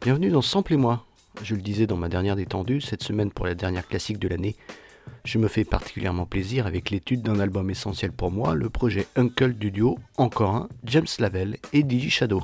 Bienvenue dans Sample et moi. Je le disais dans ma dernière détendue, cette semaine pour la dernière classique de l'année, je me fais particulièrement plaisir avec l'étude d'un album essentiel pour moi, le projet Uncle du duo, encore un, James Lavelle et Digi Shadow.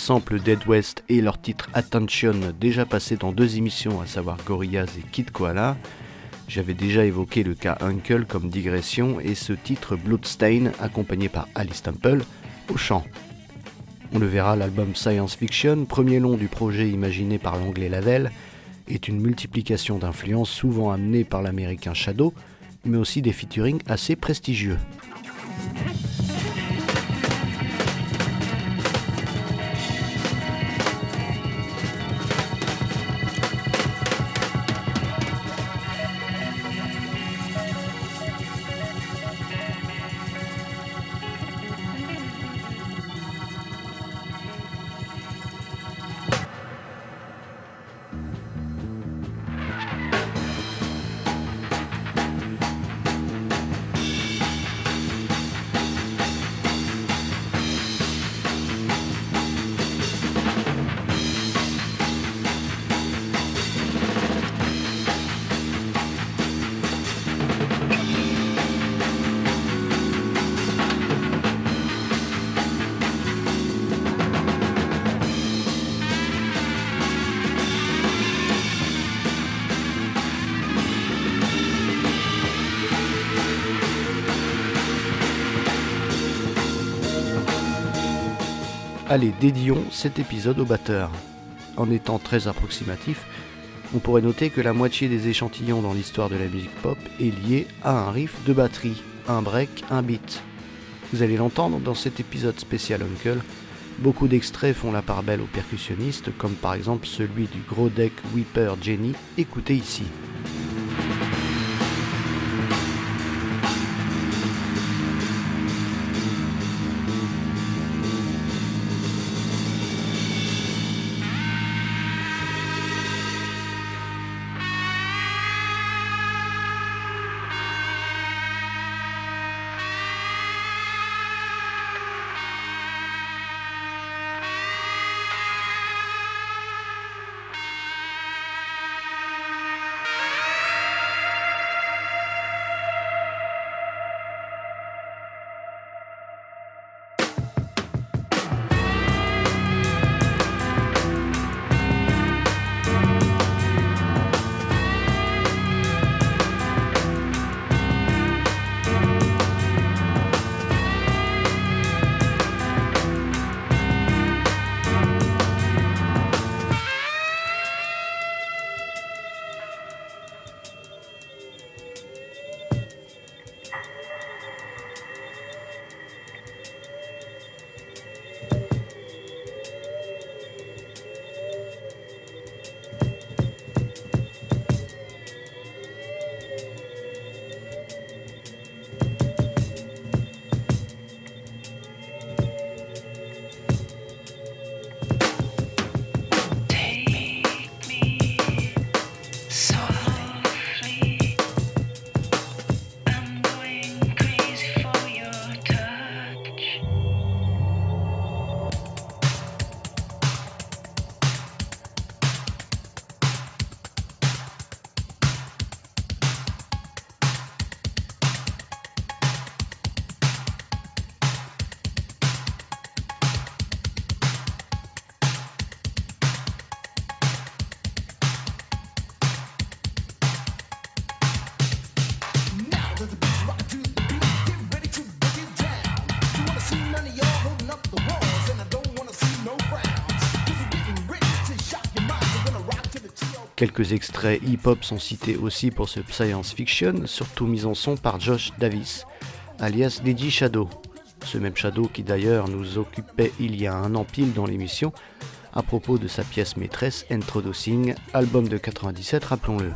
Sample Dead West et leur titre Attention déjà passé dans deux émissions, à savoir Gorillaz et Kid Koala. J'avais déjà évoqué le cas Uncle comme digression et ce titre Bloodstain accompagné par Alice Temple au chant. On le verra, l'album Science Fiction, premier long du projet imaginé par l'anglais Lavelle, est une multiplication d'influences souvent amenées par l'américain Shadow, mais aussi des featurings assez prestigieux. Allez, dédions cet épisode au batteur. En étant très approximatif, on pourrait noter que la moitié des échantillons dans l'histoire de la musique pop est liée à un riff de batterie, un break, un beat. Vous allez l'entendre dans cet épisode spécial Uncle. Beaucoup d'extraits font la part belle aux percussionnistes, comme par exemple celui du gros deck Whipper Jenny, écoutez ici. Quelques extraits hip-hop sont cités aussi pour ce science fiction, surtout mis en son par Josh Davis, alias DJ Shadow. Ce même Shadow qui d'ailleurs nous occupait il y a un an pile dans l'émission à propos de sa pièce maîtresse Introducing, album de 97 rappelons-le.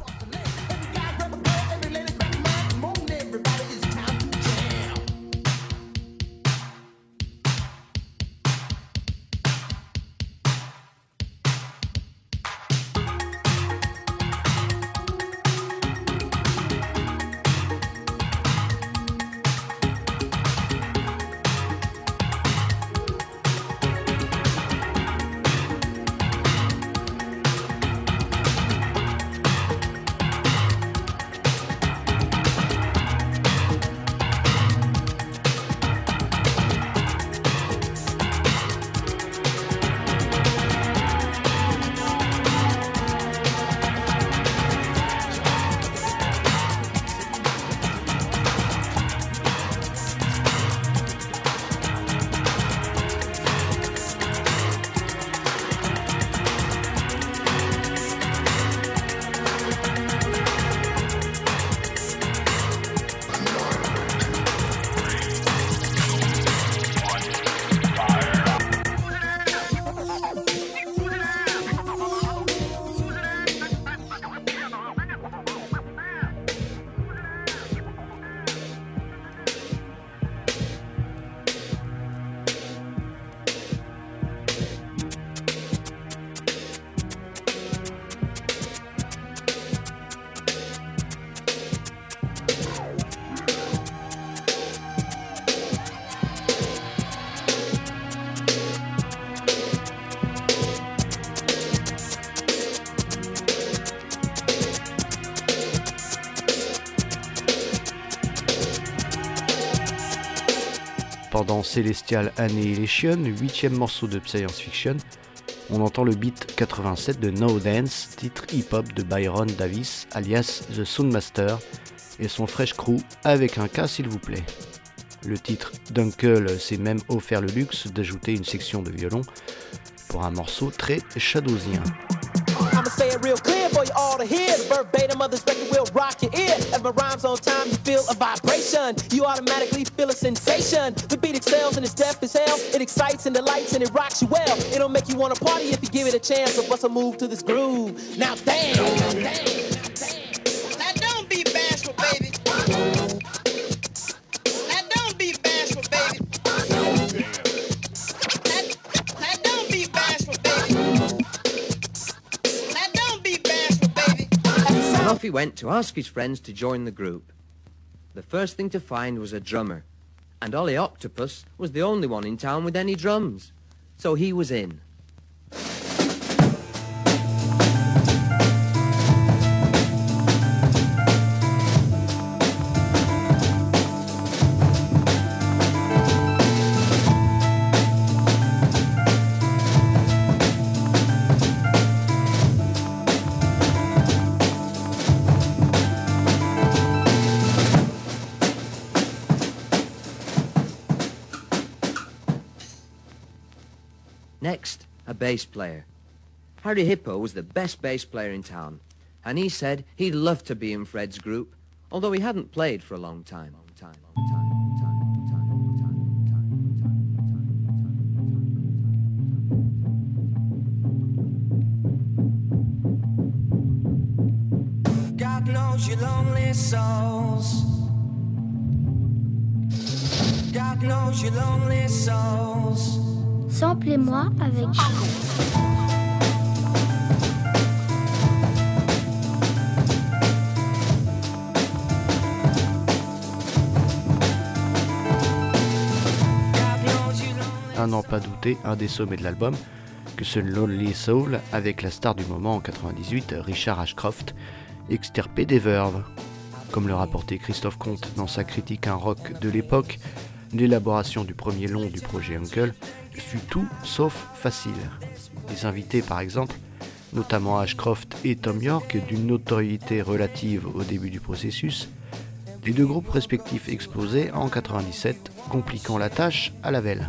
Pendant Celestial Annihilation, huitième morceau de science fiction, on entend le beat 87 de No Dance, titre hip-hop de Byron Davis, alias The Soundmaster, et son fresh crew avec un cas s'il vous plaît. Le titre Dunkel s'est même offert le luxe d'ajouter une section de violon pour un morceau très shadowsien. For you all to hear. The verbatim of this record will rock your ear. As my rhymes on time, you feel a vibration. You automatically feel a sensation. The beat excels and it's deaf as hell. It excites and delights and it rocks you well. It'll make you wanna party if you give it a chance. So bust a move to this groove. Now damn, damn, damn. Now don't be bashful, baby. He went to ask his friends to join the group. The first thing to find was a drummer, and Ollie Octopus was the only one in town with any drums. So he was in. Bass player. Harry Hippo was the best bass player in town, and he said he'd love to be in Fred's group, although he hadn't played for a long time. time, God knows you lonely souls. God knows you lonely souls. Samplez-moi avec À n'en pas douter, un des sommets de l'album, que ce Lonely Soul avec la star du moment en 98, Richard Ashcroft, extirpé des verves. Comme le rapportait Christophe Comte dans sa critique un rock de l'époque, l'élaboration du premier long du projet Uncle fut tout sauf facile. Les invités, par exemple, notamment Ashcroft et Tom York, d'une notoriété relative au début du processus, les deux groupes respectifs explosaient en 97, compliquant la tâche à la velle.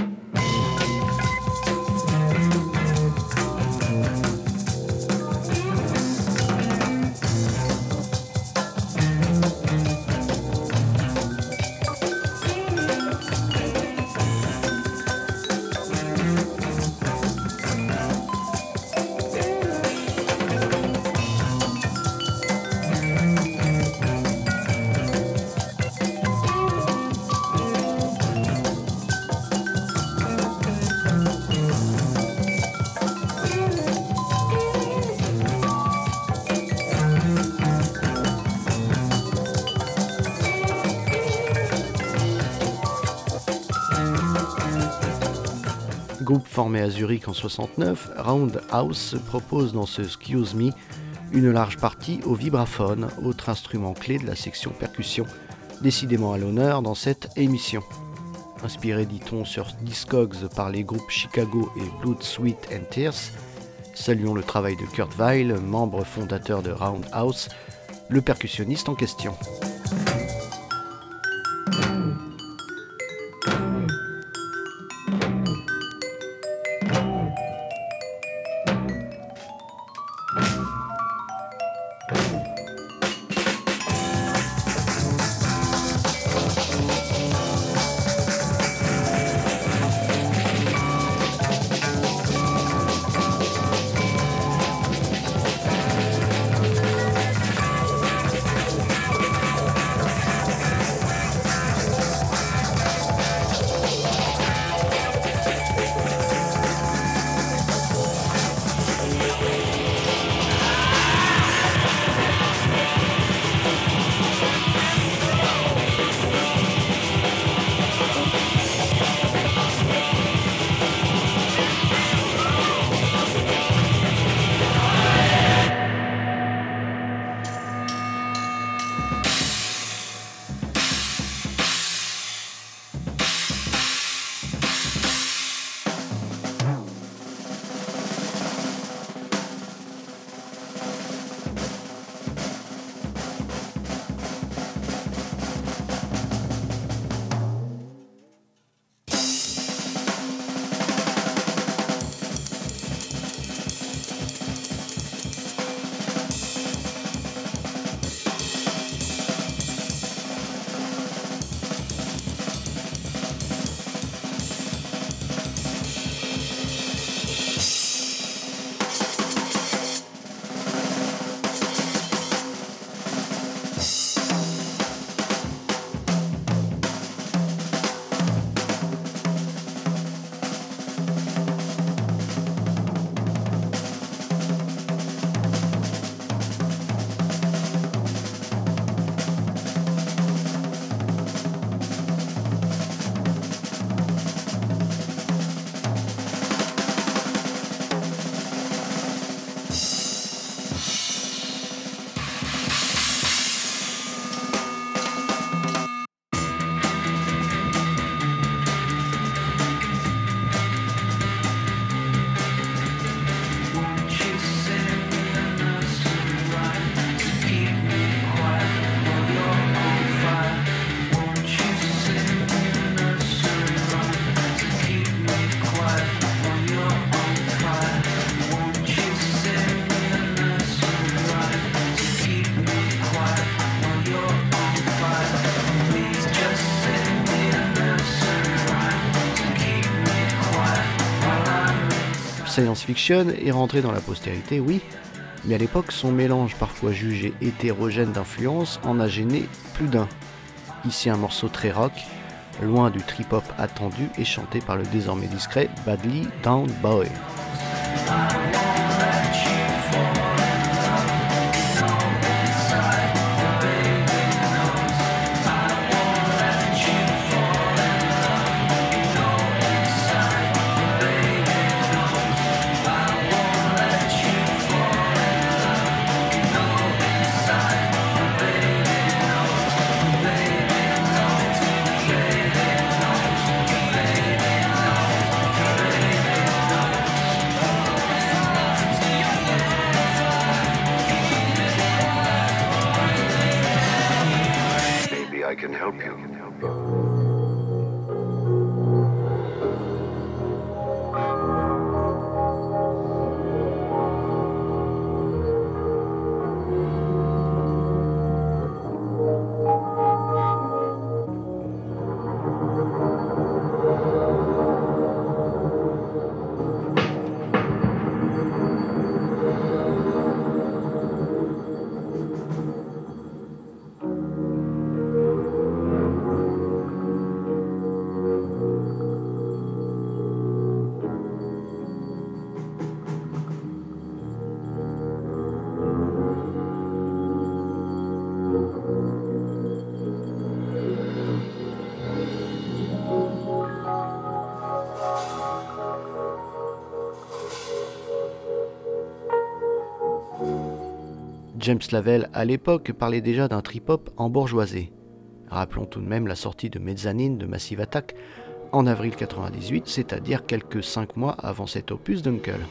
formé à Zurich en 69, Roundhouse propose dans ce Excuse Me une large partie au vibraphone, autre instrument clé de la section percussion, décidément à l'honneur dans cette émission. Inspiré, dit-on, sur Discogs par les groupes Chicago et Blood, Sweat and Tears, saluons le travail de Kurt Weill, membre fondateur de Roundhouse, le percussionniste en question. Science-fiction est rentré dans la postérité, oui, mais à l'époque, son mélange parfois jugé hétérogène d'influence en a gêné plus d'un. Ici un morceau très rock, loin du trip-hop attendu et chanté par le désormais discret Badly Down Boy. James Lavelle, à l'époque, parlait déjà d'un trip-hop bourgeoisie. Rappelons tout de même la sortie de Mezzanine de Massive Attack en avril 98, c'est-à-dire quelques cinq mois avant cet opus d'Uncle.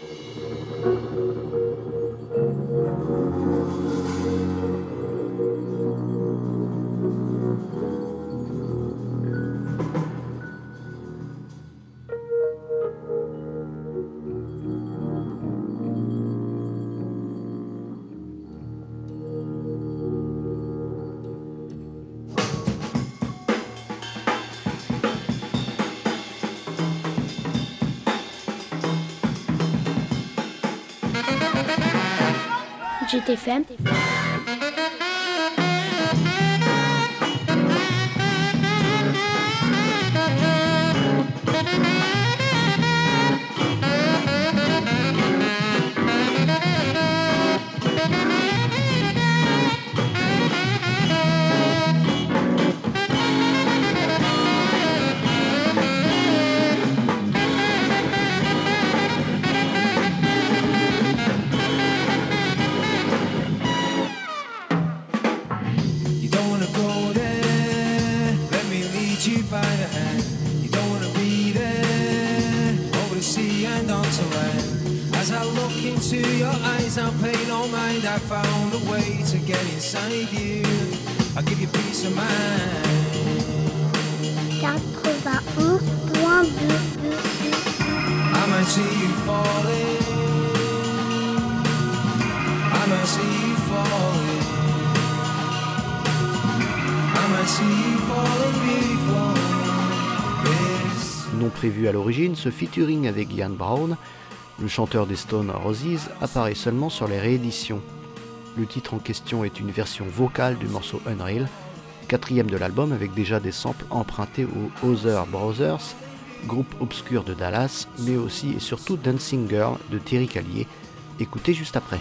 RTFM. J'étais femme. Non prévu à l'origine, ce featuring avec Ian Brown, le chanteur des Stone Roses, apparaît seulement sur les rééditions. Le titre en question est une version vocale du morceau Unreal, quatrième de l'album avec déjà des samples empruntés aux Other Brothers, groupe obscur de Dallas, mais aussi et surtout Dancing Girl de Thierry Callier, écoutez juste après.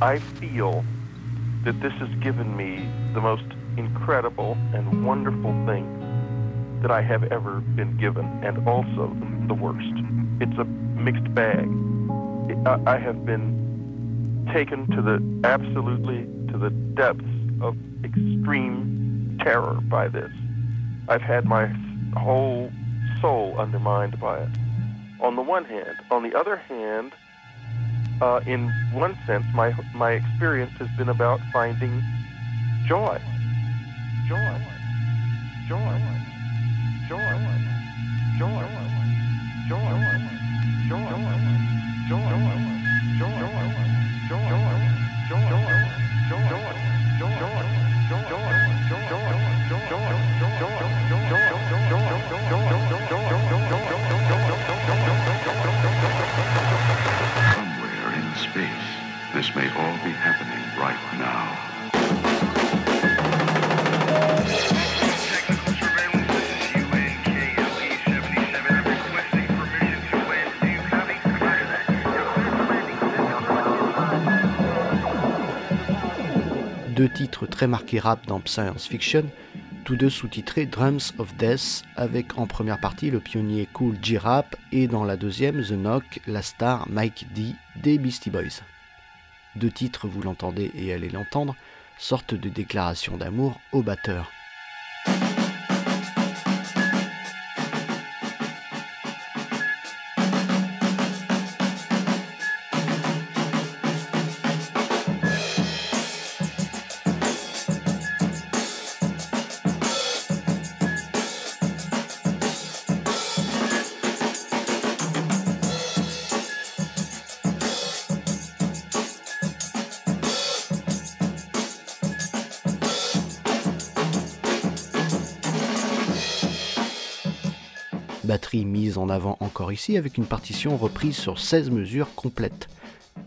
I feel that this has given me the most incredible and wonderful thing that I have ever been given, and also the worst. It's a mixed bag. I have been taken to the absolutely to the depths of extreme terror by this. I've had my whole soul undermined by it. On the one hand, on the other hand, uh, in one sense, my my experience has been about finding joy, joy, joy, joy, joy, joy, joy, joy, joy, joy, This may all be happening right now. Deux titres très marqués rap dans Science Fiction, tous deux sous-titrés Drums of Death, avec en première partie le pionnier Cool G-Rap et dans la deuxième The Knock, la star Mike D des Beastie Boys. Deux titres, vous l'entendez et allez l'entendre, sortent de déclaration d'amour au batteur. Batterie mise en avant encore ici avec une partition reprise sur 16 mesures complètes.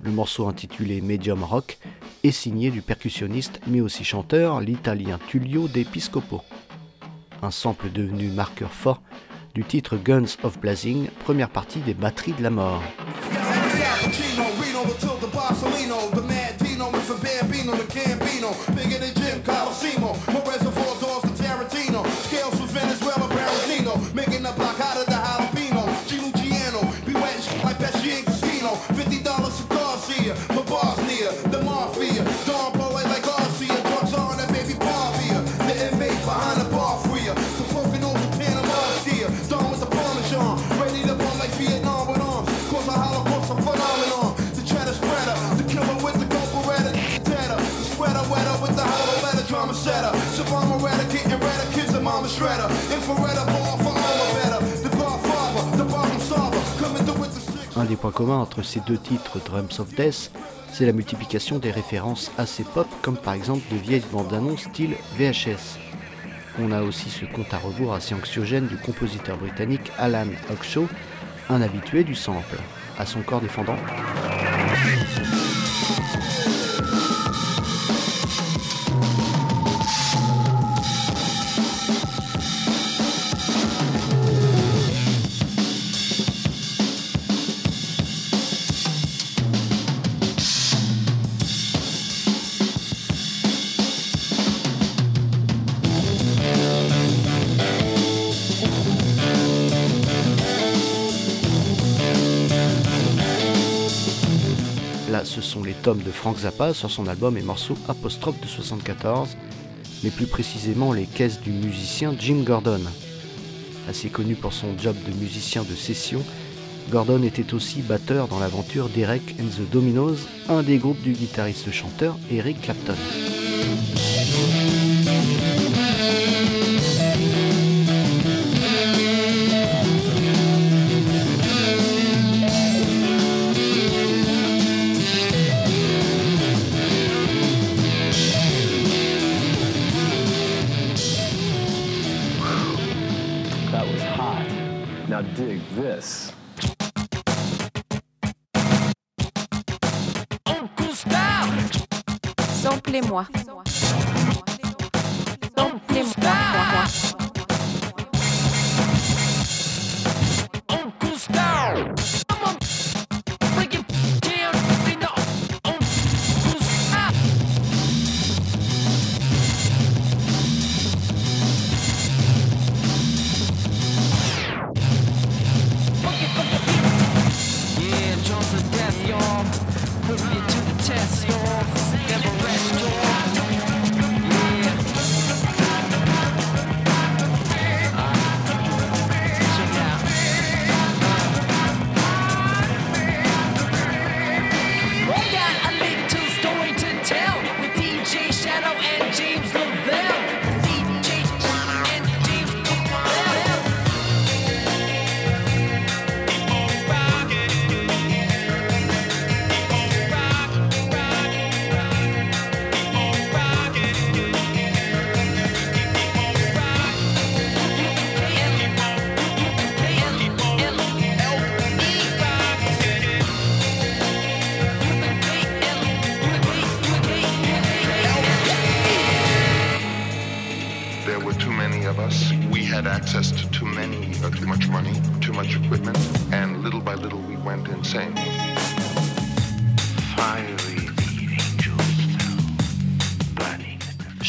Le morceau intitulé Medium Rock est signé du percussionniste mais aussi chanteur, l'italien Tullio De Piscopo. Un sample devenu marqueur fort du titre Guns of Blazing, première partie des batteries de la mort. Un des points communs entre ces deux titres Drums of Death, c'est la multiplication des références assez pop, comme par exemple de vieilles bandes annonces style VHS. On a aussi ce compte à rebours assez anxiogène du compositeur britannique Alan Hawkshaw, un habitué du sample. À son corps défendant. De Frank Zappa sur son album et morceau Apostrophe de 74, mais plus précisément les caisses du musicien Jim Gordon. Assez connu pour son job de musicien de session, Gordon était aussi batteur dans l'aventure Derek and the Dominos, un des groupes du guitariste-chanteur Eric Clapton. this.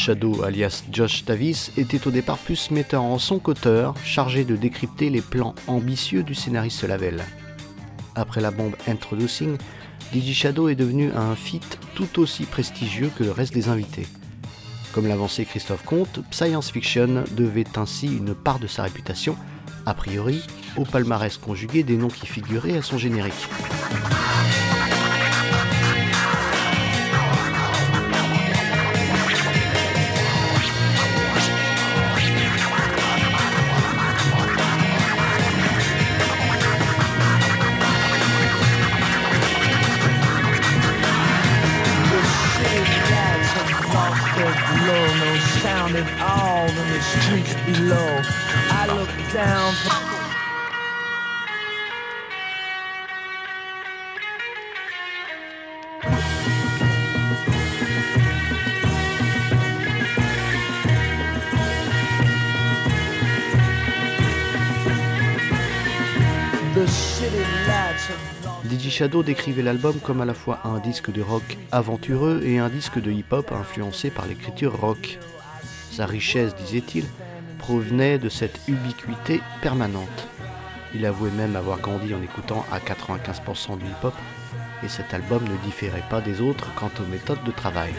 Shadow, alias Josh Davis, était au départ plus metteur en son qu'auteur, chargé de décrypter les plans ambitieux du scénariste Lavelle. Après la bombe Introducing, DJ Shadow est devenu un feat tout aussi prestigieux que le reste des invités. Comme l'avançait Christophe Comte, Science Fiction devait ainsi une part de sa réputation, a priori, au palmarès conjugué des noms qui figuraient à son générique. DJ Shadow décrivait l'album comme à la fois un disque de rock aventureux et un disque de hip-hop influencé par l'écriture rock. Sa richesse, disait-il, provenait de cette ubiquité permanente. Il avouait même avoir grandi en écoutant à 95% du hip-hop, et cet album ne différait pas des autres quant aux méthodes de travail.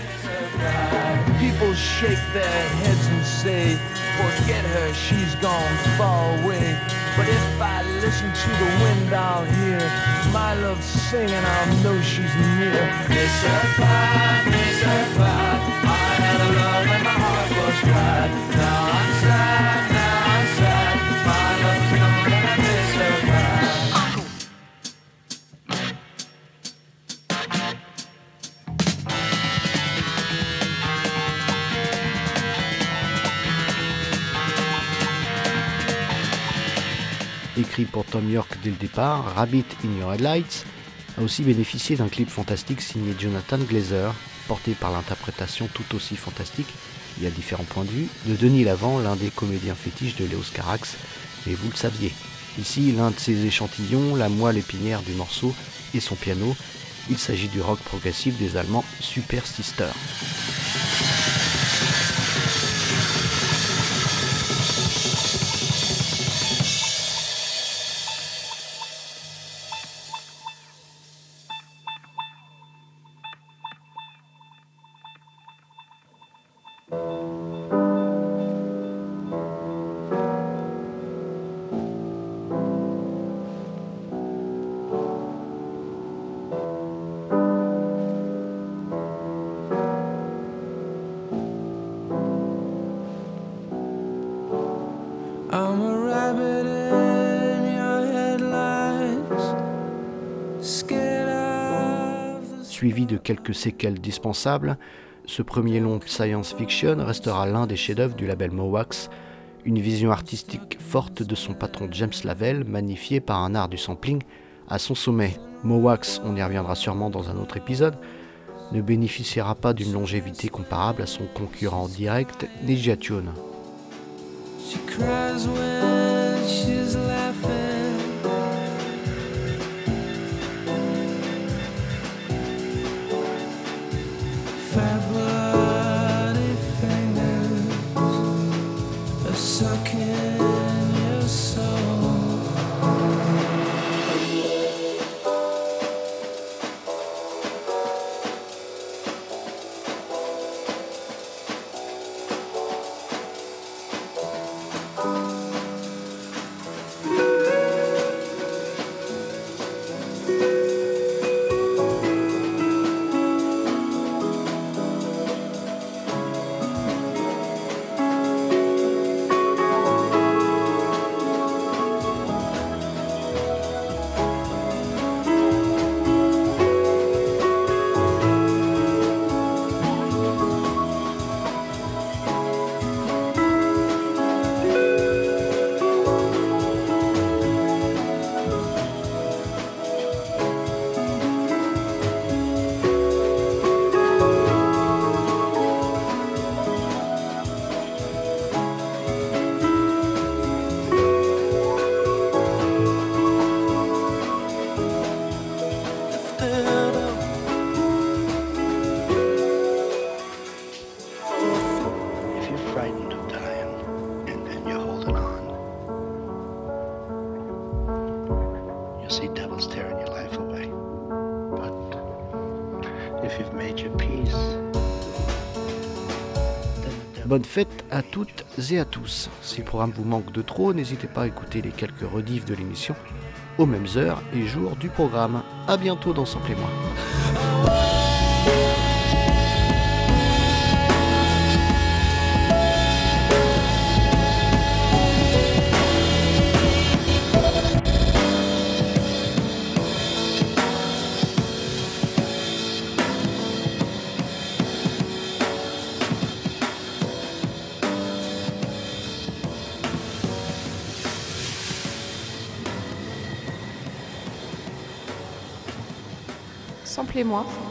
Écrit pour Tom York dès le départ, Rabbit in Your Headlights a aussi bénéficié d'un clip fantastique signé Jonathan Glazer, porté par l'interprétation tout aussi fantastique, il y a différents points de vue, de Denis Lavant, l'un des comédiens fétiches de Léos Carax, et vous le saviez. Ici, l'un de ses échantillons, la moelle épinière du morceau et son piano, il s'agit du rock progressif des Allemands Super Sister. Quelques séquelles dispensables, ce premier long science fiction restera l'un des chefs-d'œuvre du label Mowax, une vision artistique forte de son patron James Lavelle, magnifiée par un art du sampling à son sommet. Mowax, on y reviendra sûrement dans un autre épisode, ne bénéficiera pas d'une longévité comparable à son concurrent direct, Ninja Tune. Bonne fête à toutes et à tous. Si le programme vous manque de trop, n'hésitez pas à écouter les quelques rediffs de l'émission aux mêmes heures et jours du programme. A bientôt dans Sample et moi. Samplez-moi